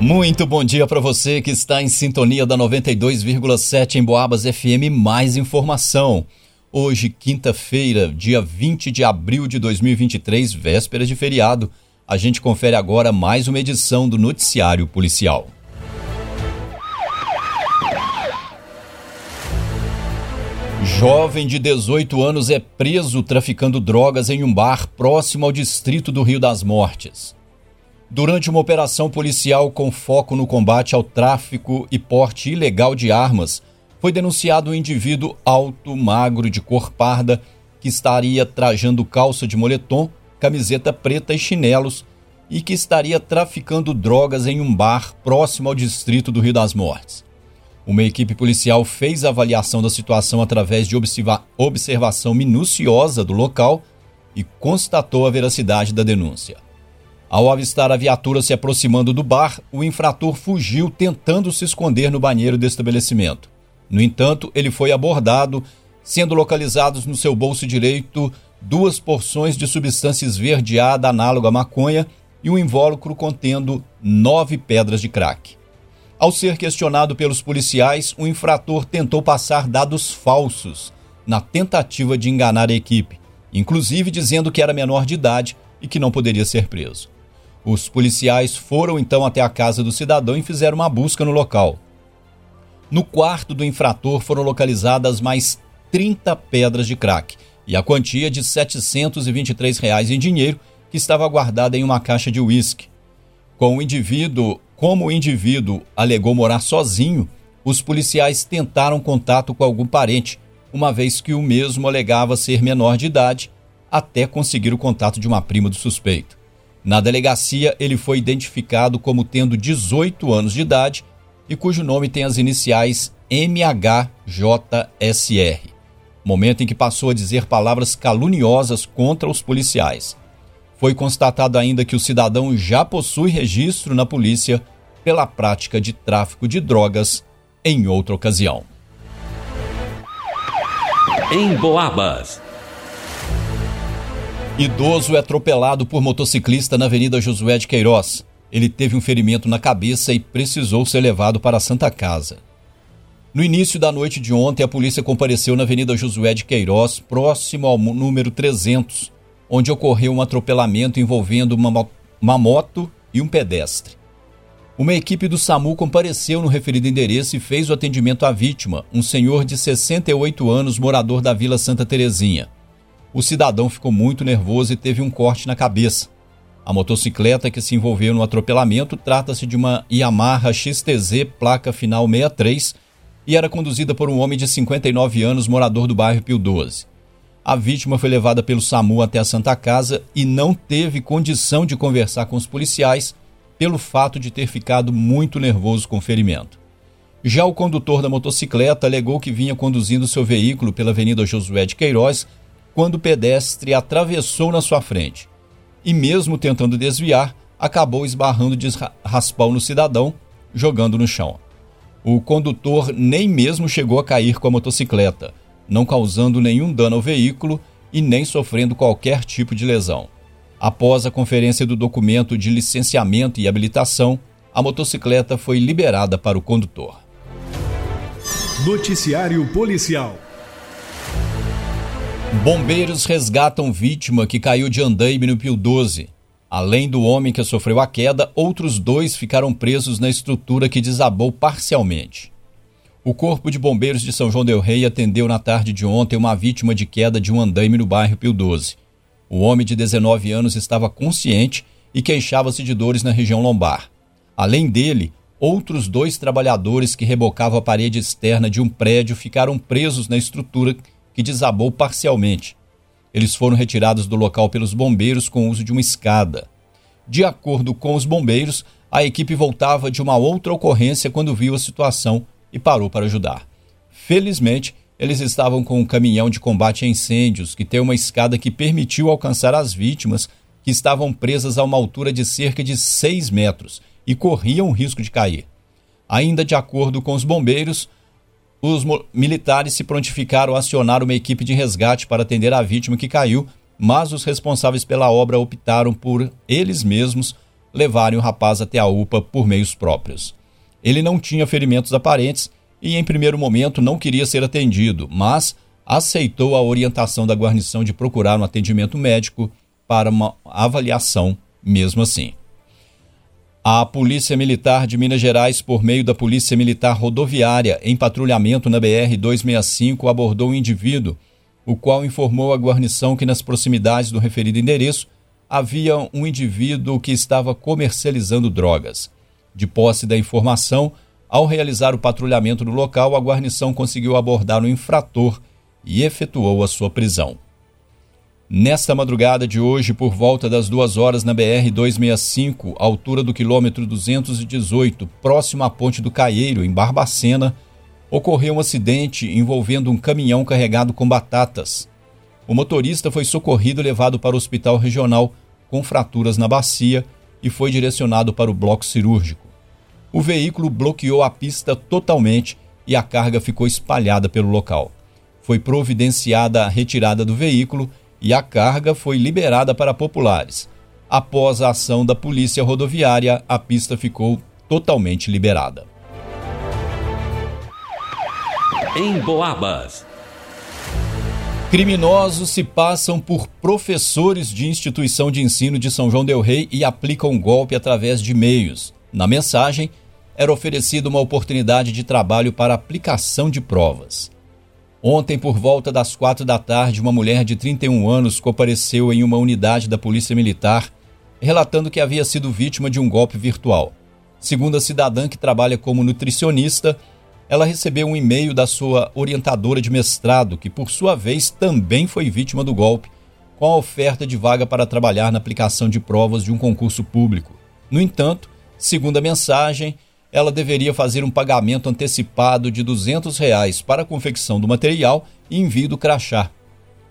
Muito bom dia para você que está em sintonia da 92,7 em Boabas FM. Mais informação. Hoje, quinta-feira, dia 20 de abril de 2023, véspera de feriado, a gente confere agora mais uma edição do Noticiário Policial. Jovem de 18 anos é preso traficando drogas em um bar próximo ao distrito do Rio das Mortes. Durante uma operação policial com foco no combate ao tráfico e porte ilegal de armas, foi denunciado um indivíduo alto, magro, de cor parda, que estaria trajando calça de moletom, camiseta preta e chinelos e que estaria traficando drogas em um bar próximo ao distrito do Rio das Mortes. Uma equipe policial fez a avaliação da situação através de observa observação minuciosa do local e constatou a veracidade da denúncia. Ao avistar a viatura se aproximando do bar, o infrator fugiu tentando se esconder no banheiro do estabelecimento. No entanto, ele foi abordado, sendo localizados no seu bolso direito duas porções de substância esverdeada análoga à maconha e um invólucro contendo nove pedras de crack. Ao ser questionado pelos policiais, o infrator tentou passar dados falsos na tentativa de enganar a equipe, inclusive dizendo que era menor de idade e que não poderia ser preso. Os policiais foram então até a casa do cidadão e fizeram uma busca no local. No quarto do infrator foram localizadas mais 30 pedras de crack e a quantia de 723 reais em dinheiro que estava guardada em uma caixa de uísque. Com o indivíduo, como o indivíduo alegou morar sozinho, os policiais tentaram contato com algum parente, uma vez que o mesmo alegava ser menor de idade, até conseguir o contato de uma prima do suspeito. Na delegacia, ele foi identificado como tendo 18 anos de idade e cujo nome tem as iniciais MHJSR. Momento em que passou a dizer palavras caluniosas contra os policiais. Foi constatado ainda que o cidadão já possui registro na polícia pela prática de tráfico de drogas em outra ocasião. Em Boabas. Idoso é atropelado por motociclista na Avenida Josué de Queiroz. Ele teve um ferimento na cabeça e precisou ser levado para a Santa Casa. No início da noite de ontem, a polícia compareceu na Avenida Josué de Queiroz, próximo ao número 300, onde ocorreu um atropelamento envolvendo uma, uma moto e um pedestre. Uma equipe do SAMU compareceu no referido endereço e fez o atendimento à vítima, um senhor de 68 anos, morador da Vila Santa Terezinha. O cidadão ficou muito nervoso e teve um corte na cabeça. A motocicleta que se envolveu no atropelamento trata-se de uma Yamaha XTZ placa final 63 e era conduzida por um homem de 59 anos, morador do bairro Pio 12. A vítima foi levada pelo SAMU até a Santa Casa e não teve condição de conversar com os policiais pelo fato de ter ficado muito nervoso com o ferimento. Já o condutor da motocicleta alegou que vinha conduzindo seu veículo pela Avenida Josué de Queiroz quando o pedestre atravessou na sua frente. E mesmo tentando desviar, acabou esbarrando de raspão no cidadão, jogando no chão. O condutor nem mesmo chegou a cair com a motocicleta, não causando nenhum dano ao veículo e nem sofrendo qualquer tipo de lesão. Após a conferência do documento de licenciamento e habilitação, a motocicleta foi liberada para o condutor. Noticiário Policial Bombeiros resgatam vítima que caiu de andaime no Pio 12. Além do homem que sofreu a queda, outros dois ficaram presos na estrutura que desabou parcialmente. O Corpo de Bombeiros de São João Del Rei atendeu na tarde de ontem uma vítima de queda de um andaime no bairro Pio 12. O homem de 19 anos estava consciente e queixava-se de dores na região lombar. Além dele, outros dois trabalhadores que rebocavam a parede externa de um prédio ficaram presos na estrutura que desabou parcialmente. Eles foram retirados do local pelos bombeiros com o uso de uma escada. De acordo com os bombeiros, a equipe voltava de uma outra ocorrência quando viu a situação e parou para ajudar. Felizmente, eles estavam com um caminhão de combate a incêndios que tem uma escada que permitiu alcançar as vítimas que estavam presas a uma altura de cerca de 6 metros e corriam o risco de cair. Ainda de acordo com os bombeiros, os militares se prontificaram a acionar uma equipe de resgate para atender a vítima que caiu, mas os responsáveis pela obra optaram por eles mesmos levarem o rapaz até a UPA por meios próprios. Ele não tinha ferimentos aparentes e, em primeiro momento, não queria ser atendido, mas aceitou a orientação da guarnição de procurar um atendimento médico para uma avaliação mesmo assim. A Polícia Militar de Minas Gerais, por meio da Polícia Militar Rodoviária, em patrulhamento na BR-265, abordou um indivíduo, o qual informou à guarnição que nas proximidades do referido endereço havia um indivíduo que estava comercializando drogas. De posse da informação, ao realizar o patrulhamento no local, a guarnição conseguiu abordar o infrator e efetuou a sua prisão. Nesta madrugada de hoje, por volta das duas horas na BR-265, altura do quilômetro 218, próximo à Ponte do Caieiro, em Barbacena, ocorreu um acidente envolvendo um caminhão carregado com batatas. O motorista foi socorrido e levado para o hospital regional com fraturas na bacia e foi direcionado para o bloco cirúrgico. O veículo bloqueou a pista totalmente e a carga ficou espalhada pelo local. Foi providenciada a retirada do veículo e a carga foi liberada para populares. Após a ação da Polícia Rodoviária, a pista ficou totalmente liberada. Em Boabas. Criminosos se passam por professores de instituição de ensino de São João Del Rei e aplicam golpe através de e-mails. Na mensagem, era oferecida uma oportunidade de trabalho para aplicação de provas. Ontem, por volta das quatro da tarde, uma mulher de 31 anos compareceu em uma unidade da Polícia Militar, relatando que havia sido vítima de um golpe virtual. Segundo a cidadã que trabalha como nutricionista, ela recebeu um e-mail da sua orientadora de mestrado, que por sua vez também foi vítima do golpe, com a oferta de vaga para trabalhar na aplicação de provas de um concurso público. No entanto, segundo a mensagem, ela deveria fazer um pagamento antecipado de 200 reais para a confecção do material e envio do crachá.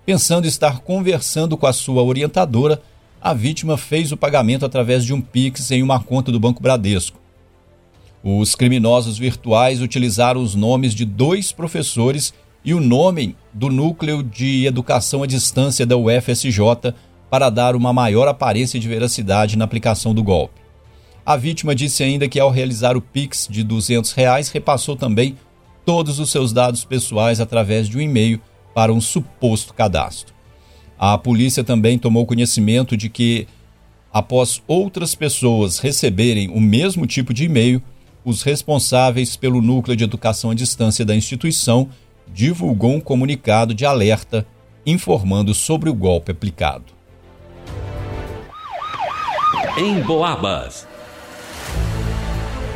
Pensando estar conversando com a sua orientadora, a vítima fez o pagamento através de um Pix em uma conta do Banco Bradesco. Os criminosos virtuais utilizaram os nomes de dois professores e o nome do Núcleo de Educação à Distância da UFSJ para dar uma maior aparência de veracidade na aplicação do golpe. A vítima disse ainda que ao realizar o Pix de 200 reais, repassou também todos os seus dados pessoais através de um e-mail para um suposto cadastro. A polícia também tomou conhecimento de que, após outras pessoas receberem o mesmo tipo de e-mail, os responsáveis pelo núcleo de educação à distância da instituição divulgou um comunicado de alerta informando sobre o golpe aplicado. Em Boabas.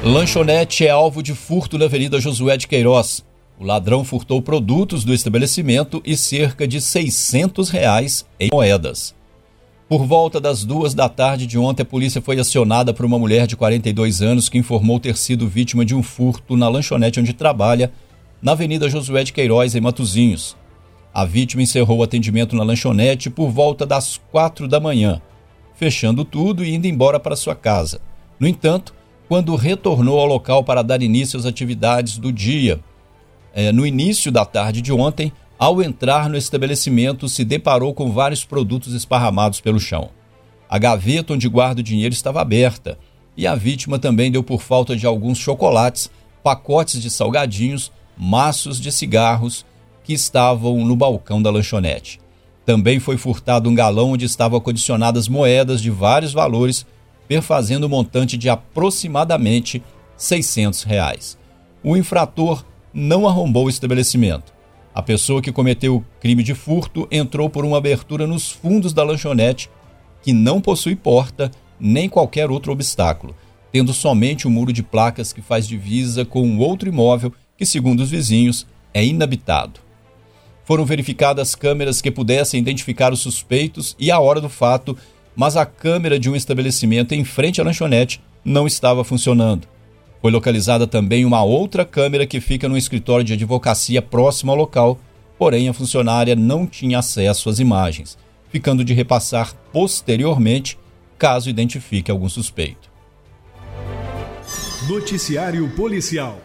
Lanchonete é alvo de furto na Avenida Josué de Queiroz. O ladrão furtou produtos do estabelecimento e cerca de 600 reais em moedas. Por volta das duas da tarde de ontem, a polícia foi acionada por uma mulher de 42 anos que informou ter sido vítima de um furto na lanchonete onde trabalha, na Avenida Josué de Queiroz, em Matozinhos. A vítima encerrou o atendimento na lanchonete por volta das quatro da manhã, fechando tudo e indo embora para sua casa. No entanto, quando retornou ao local para dar início às atividades do dia. É, no início da tarde de ontem, ao entrar no estabelecimento, se deparou com vários produtos esparramados pelo chão. A gaveta onde guarda o dinheiro estava aberta e a vítima também deu por falta de alguns chocolates, pacotes de salgadinhos, maços de cigarros que estavam no balcão da lanchonete. Também foi furtado um galão onde estavam condicionadas moedas de vários valores perfazendo o montante de aproximadamente 600 reais. O infrator não arrombou o estabelecimento. A pessoa que cometeu o crime de furto entrou por uma abertura nos fundos da lanchonete, que não possui porta nem qualquer outro obstáculo, tendo somente um muro de placas que faz divisa com um outro imóvel que, segundo os vizinhos, é inabitado. Foram verificadas câmeras que pudessem identificar os suspeitos e a hora do fato mas a câmera de um estabelecimento em frente à lanchonete não estava funcionando. Foi localizada também uma outra câmera que fica no escritório de advocacia próximo ao local, porém a funcionária não tinha acesso às imagens, ficando de repassar posteriormente caso identifique algum suspeito. Noticiário Policial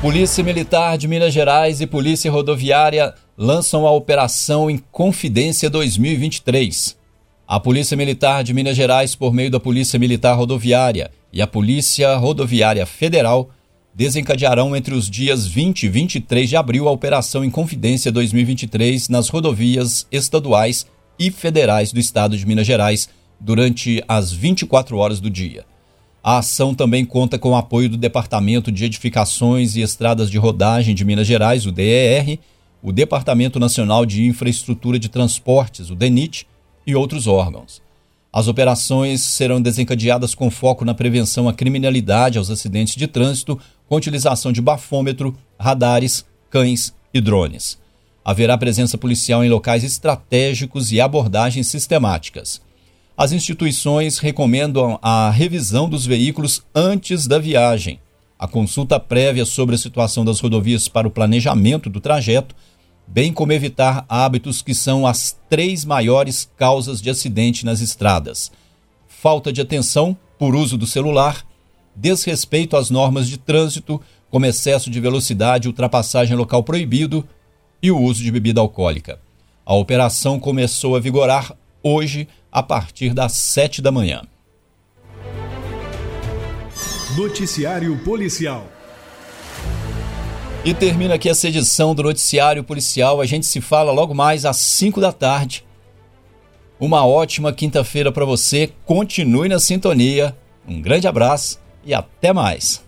Polícia Militar de Minas Gerais e Polícia Rodoviária lançam a Operação Inconfidência 2023. A Polícia Militar de Minas Gerais, por meio da Polícia Militar Rodoviária e a Polícia Rodoviária Federal, desencadearão entre os dias 20 e 23 de abril a Operação Inconfidência 2023 nas rodovias estaduais e federais do estado de Minas Gerais durante as 24 horas do dia. A ação também conta com o apoio do Departamento de Edificações e Estradas de Rodagem de Minas Gerais, o DER, o Departamento Nacional de Infraestrutura de Transportes, o DENIT, e outros órgãos. As operações serão desencadeadas com foco na prevenção à criminalidade, aos acidentes de trânsito, com utilização de bafômetro, radares, cães e drones. Haverá presença policial em locais estratégicos e abordagens sistemáticas. As instituições recomendam a revisão dos veículos antes da viagem, a consulta prévia sobre a situação das rodovias para o planejamento do trajeto bem como evitar hábitos que são as três maiores causas de acidente nas estradas: falta de atenção por uso do celular, desrespeito às normas de trânsito, como excesso de velocidade, ultrapassagem local proibido e o uso de bebida alcoólica. A operação começou a vigorar hoje, a partir das sete da manhã. Noticiário Policial. E termina aqui essa edição do Noticiário Policial. A gente se fala logo mais às 5 da tarde. Uma ótima quinta-feira para você. Continue na sintonia. Um grande abraço e até mais.